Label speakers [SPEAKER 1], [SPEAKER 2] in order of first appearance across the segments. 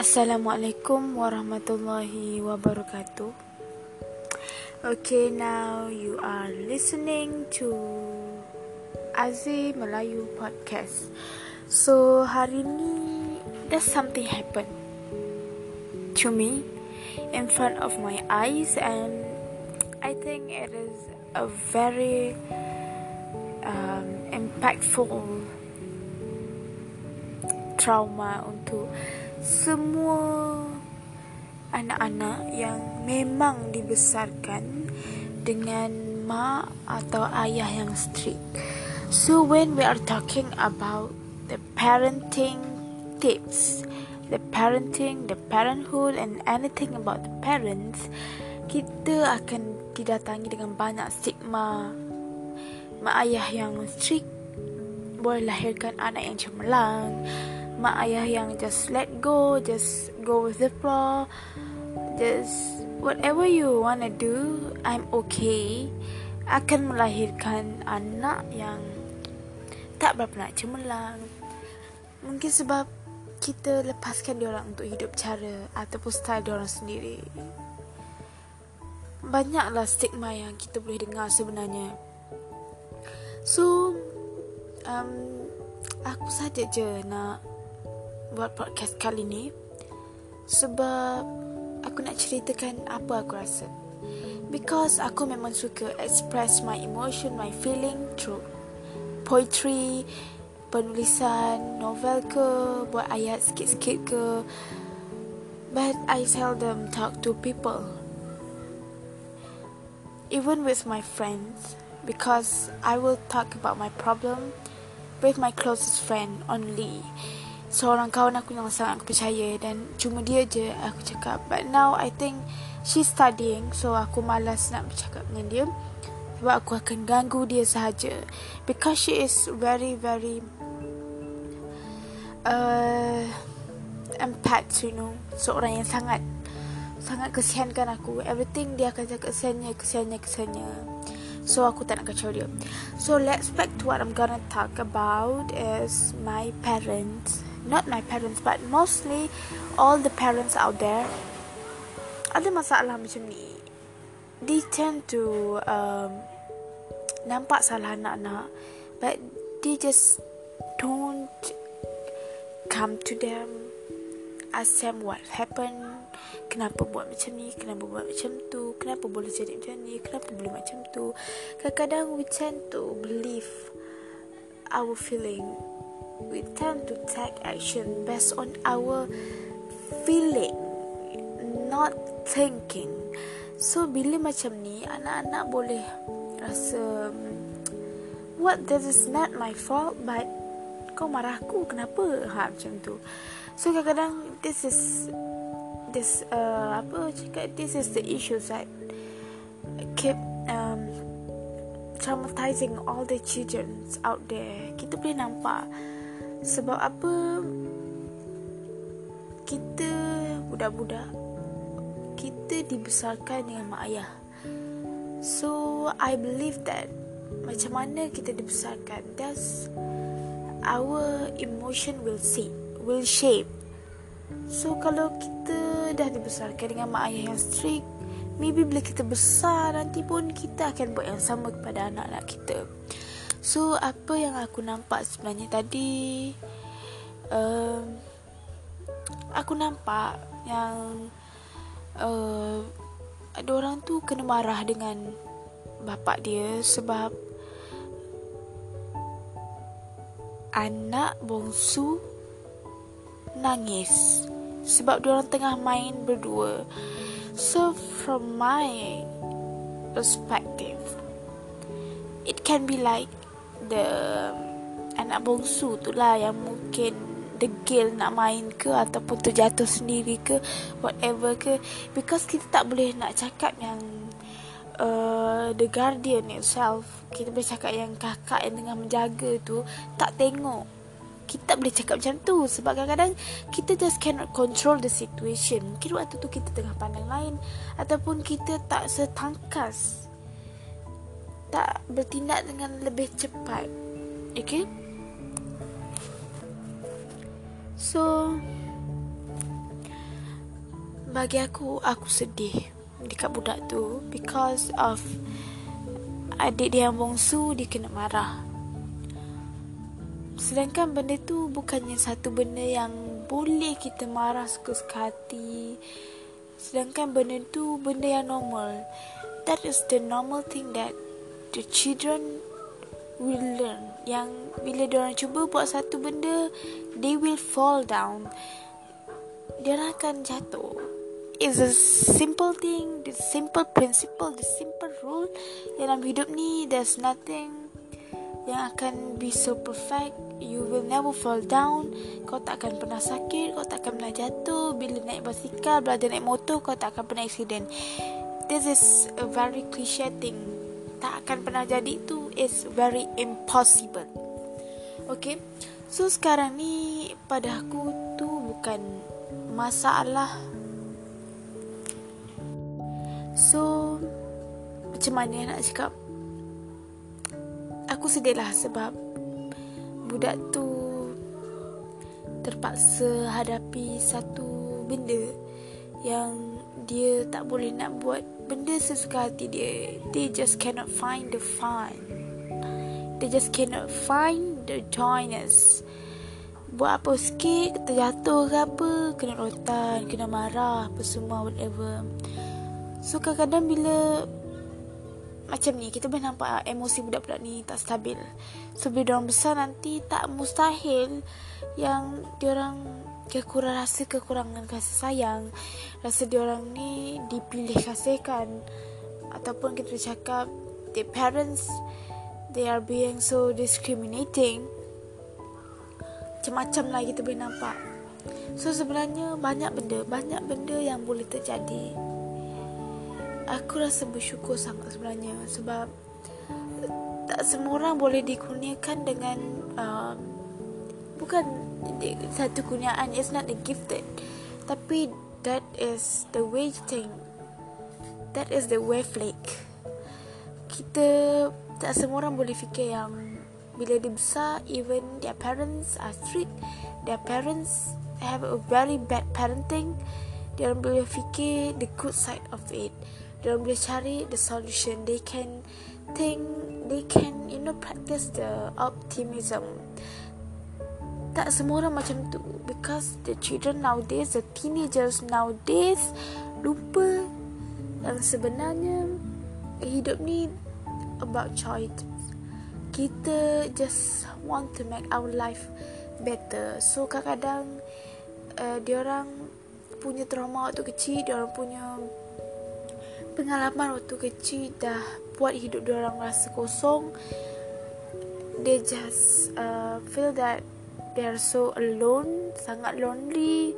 [SPEAKER 1] Assalamualaikum warahmatullahi wabarakatuh. Okay, now you are listening to Aziz Melayu Podcast. So, hari ni there's something happen to me in front of my eyes and I think it is a very um, impactful trauma untuk semua anak-anak yang memang dibesarkan dengan mak atau ayah yang strict. So when we are talking about the parenting tips, the parenting, the parenthood and anything about the parents, kita akan didatangi dengan banyak stigma. Mak ayah yang strict boleh lahirkan anak yang cemerlang mak ayah yang just let go, just go with the flow, just whatever you wanna do, I'm okay. Akan melahirkan anak yang tak berapa nak cemerlang. Mungkin sebab kita lepaskan dia orang untuk hidup cara ataupun style dia orang sendiri. Banyaklah stigma yang kita boleh dengar sebenarnya. So, um, aku saja je nak buat podcast kali ni sebab aku nak ceritakan apa aku rasa. Because aku memang suka express my emotion, my feeling through poetry, penulisan, novel ke, buat ayat sikit-sikit ke. But I seldom talk to people. Even with my friends. Because I will talk about my problem with my closest friend only seorang kawan aku yang sangat aku percaya dan cuma dia je aku cakap. But now I think she's studying so aku malas nak bercakap dengan dia. Sebab aku akan ganggu dia sahaja. Because she is very very uh, empath you know. Seorang yang sangat sangat kesiankan aku. Everything dia akan cakap kesiannya kesiannya kesiannya. So aku tak nak kacau dia. So let's back to what I'm gonna talk about Is my parents not my parents but mostly all the parents out there ada masalah macam ni. They tend to um, nampak salah anak-anak but they just don't come to them ask them what happened kenapa buat macam ni kenapa buat macam tu kenapa boleh jadi macam ni kenapa boleh macam tu. Kadang-kadang we tend to believe our feeling we tend to take action based on our feeling not thinking. So bila macam ni anak-anak boleh rasa what this is not my fault but kau marah aku kenapa? Ha macam tu. So kadang-kadang this is this uh, apa cakap this is the issue that keep um, traumatizing all the children out there. Kita boleh nampak sebab apa kita budak-budak kita dibesarkan dengan mak ayah. So I believe that macam mana kita dibesarkan that's our emotion will see will shape. So kalau kita dah dibesarkan dengan mak ayah yang strict maybe bila kita besar nanti pun kita akan buat yang sama kepada anak-anak kita. So apa yang aku nampak sebenarnya tadi uh, Aku nampak yang uh, Ada orang tu kena marah dengan Bapak dia sebab Anak bongsu Nangis Sebab dia orang tengah main berdua. So from my perspective It can be like the anak bongsu tu lah yang mungkin degil nak main ke ataupun terjatuh sendiri ke whatever ke. Because kita tak boleh nak cakap yang uh, the guardian itself kita boleh cakap yang kakak yang tengah menjaga tu tak tengok. Kita boleh cakap macam tu sebab kadang-kadang kita just cannot control the situation. Mungkin waktu tu kita tengah pandang lain ataupun kita tak setangkas tak bertindak dengan lebih cepat. Okay? So, bagi aku aku sedih dekat budak tu because of adik dia yang bongsu dia kena marah sedangkan benda tu bukannya satu benda yang boleh kita marah suka-suka hati sedangkan benda tu benda yang normal that is the normal thing that the children will learn yang bila dia orang cuba buat satu benda they will fall down dia akan jatuh is a simple thing, the simple principle, the simple rule dalam hidup ni. There's nothing yang akan be so perfect. You will never fall down. Kau tak akan pernah sakit, kau tak akan pernah jatuh. Bila naik basikal, belajar naik motor, kau tak akan pernah accident. This is a very cliche thing. Tak akan pernah jadi itu is very impossible. Okay, so sekarang ni pada aku tu bukan masalah. So Macam mana nak cakap? Aku sedih lah sebab Budak tu Terpaksa hadapi satu benda Yang dia tak boleh nak buat Benda sesuka hati dia They just cannot find the fun. They just cannot find the joyness. Buat apa sikit Terjatuh ke apa Kena rotan Kena marah Apa semua whatever. So kadang-kadang bila macam ni kita boleh nampak emosi budak-budak ni tak stabil. So bila orang besar nanti tak mustahil yang diorang kekurangan rasa kekurangan kasih sayang. Rasa diorang ni dipilih kasihkan ataupun kita cakap the parents they are being so discriminating. Macam-macam lah kita boleh nampak. So sebenarnya banyak benda, banyak benda yang boleh terjadi aku rasa bersyukur sangat sebenarnya sebab tak semua orang boleh dikurniakan dengan uh, bukan satu kurniaan it's not a gifted. Tapi that is the way thing that is the wavelength kita tak semua orang boleh fikir yang bila dia besar even their parents are strict their parents have a very bad parenting dia boleh fikir the good side of it. Dia boleh cari the solution. They can think they can you know practice the optimism tak semua orang macam tu. Because the children nowadays the teenagers nowadays lupa yang sebenarnya hidup ni about choice. Kita just want to make our life better. So kadang-kadang uh, dia orang punya trauma waktu kecil dia orang punya pengalaman waktu kecil dah buat hidup dia orang rasa kosong. They just uh, feel that they are so alone sangat lonely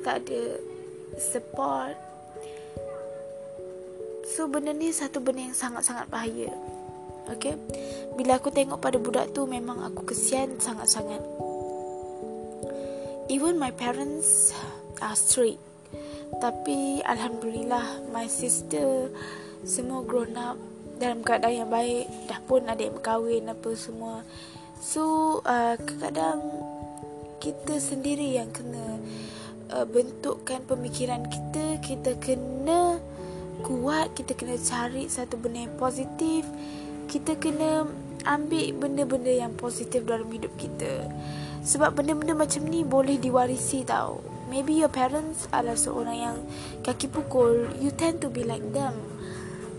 [SPEAKER 1] tak ada support. So benda ni satu benda yang sangat-sangat bahaya. Okay? Bila aku tengok pada budak tu memang aku kesian sangat-sangat. Even my parents are strict tapi Alhamdulillah My sister Semua grown up Dalam keadaan yang baik. Dah pun ada yang berkahwin Apa semua. So uh, Kadang-kadang Kita sendiri yang kena uh, Bentukkan pemikiran kita. Kita kena Kuat Kita kena cari Satu benda yang positif. Kita kena Ambil benda-benda yang positif Dalam hidup kita. Sebab benda-benda macam ni Boleh diwarisi tau. Maybe your parents adalah seorang yang kaki pukul. You tend to be like them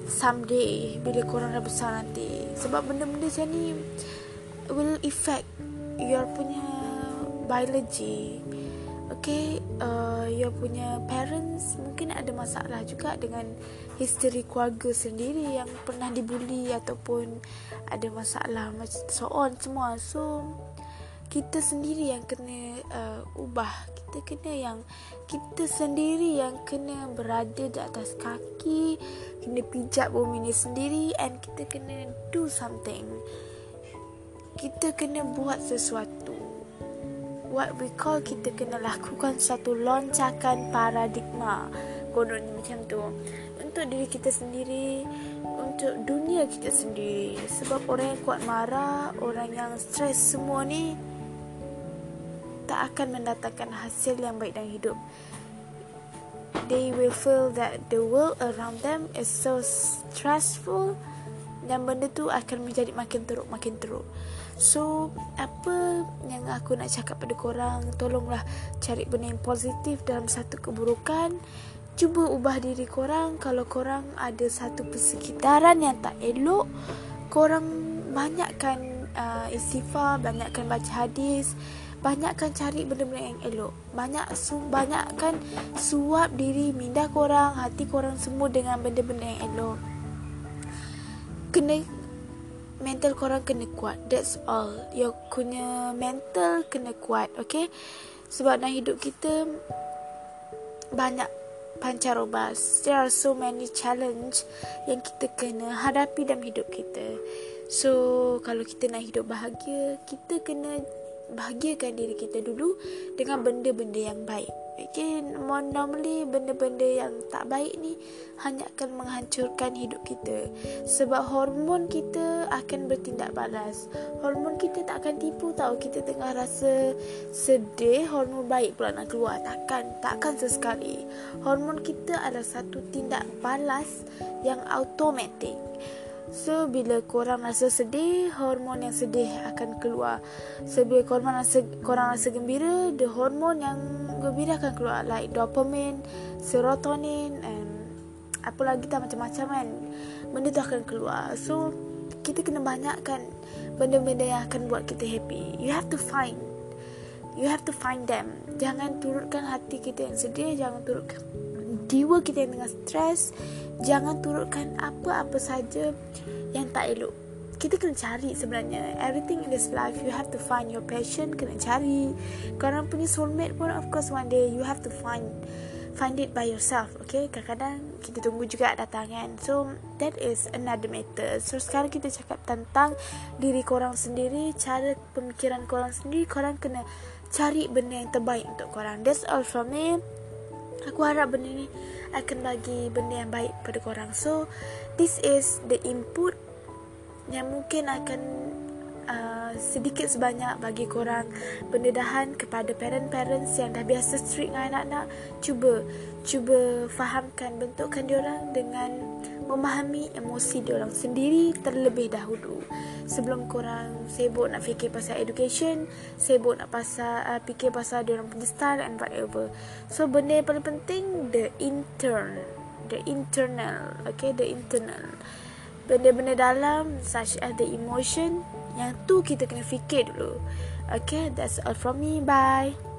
[SPEAKER 1] someday bila korang dah besar nanti. Sebab benda-benda macam ni will affect your punya biology. Okay uh, your punya parents mungkin ada masalah juga dengan history keluarga sendiri yang pernah dibuli ataupun ada masalah macam so on semua. So kita sendiri yang kena uh, ubah. Kita kena yang kita sendiri yang kena berada di atas kaki kena pijak bumi ni sendiri and kita kena do something. Kita kena buat sesuatu what we call kita kena lakukan satu loncakan paradigma. Konon macam tu. Untuk diri kita sendiri untuk dunia kita sendiri. Sebab orang yang kuat marah orang yang stres semua ni tak akan mendatangkan hasil yang baik dalam hidup. they will feel that the world around them is so stressful dan benda tu akan menjadi makin teruk makin teruk so apa yang aku nak cakap pada korang tolonglah cari benda yang positif dalam satu keburukan. Cuba ubah diri korang. Kalau korang ada satu persekitaran yang tak elok korang banyakkan uh, istighfar banyakkan baca hadis banyakkan cari benda-benda yang elok. Banyak su banyakkan suap diri minda korang hati korang semua dengan benda-benda yang elok. Kena mental korang kena kuat. That's all. Your punya mental kena kuat okay? Sebab dalam hidup kita banyak pancarobas there are so many challenge yang kita kena hadapi dalam hidup kita. So kalau kita nak hidup bahagia kita kena bahagiakan diri kita dulu dengan benda-benda yang baik. Okay, normally benda-benda yang tak baik ni hanya akan menghancurkan hidup kita. Sebab hormon kita akan bertindak balas. Hormon kita tak akan tipu tahu kita tengah rasa sedih, hormon baik pula nak keluar. Takkan, takkan sesekali. Hormon kita adalah satu tindak balas yang automatik. So bila korang rasa sedih Hormon yang sedih akan keluar. So bila korang rasa, korang rasa gembira The hormon yang gembira akan keluar Like dopamine Serotonin And apa lagi tak macam-macam kan. Benda tu akan keluar. So kita kena banyakkan Benda-benda yang akan buat kita happy. You have to find You have to find them. Jangan turutkan hati kita yang sedih Jangan turutkan jiwa kita yang tengah stres jangan turutkan apa-apa saja yang tak elok. Kita kena cari sebenarnya. Everything in this life you have to find your passion kena cari. Korang punya soulmate pun of course one day you have to find find it by yourself okay? Kadang-kadang kita tunggu juga datang kan? So that is another matter. So sekarang kita cakap tentang diri korang sendiri cara pemikiran korang sendiri. Korang kena cari benda yang terbaik untuk korang. That's all from me Aku harap benda ni akan bagi benda yang baik pada korang. So, this is the input yang mungkin akan uh, sedikit sebanyak bagi korang pendedahan kepada parent-parents yang dah biasa strict dengan anak-anak. Cuba, cuba fahamkan, bentukkan diorang dengan memahami emosi diorang sendiri terlebih dahulu sebelum korang sibuk nak fikir pasal education, sibuk nak pasal uh, fikir pasal dia orang punya style and whatever. So benda yang paling penting the intern, the internal, okay, the internal. Benda-benda dalam such as the emotion yang tu kita kena fikir dulu. Okay, that's all from me. Bye.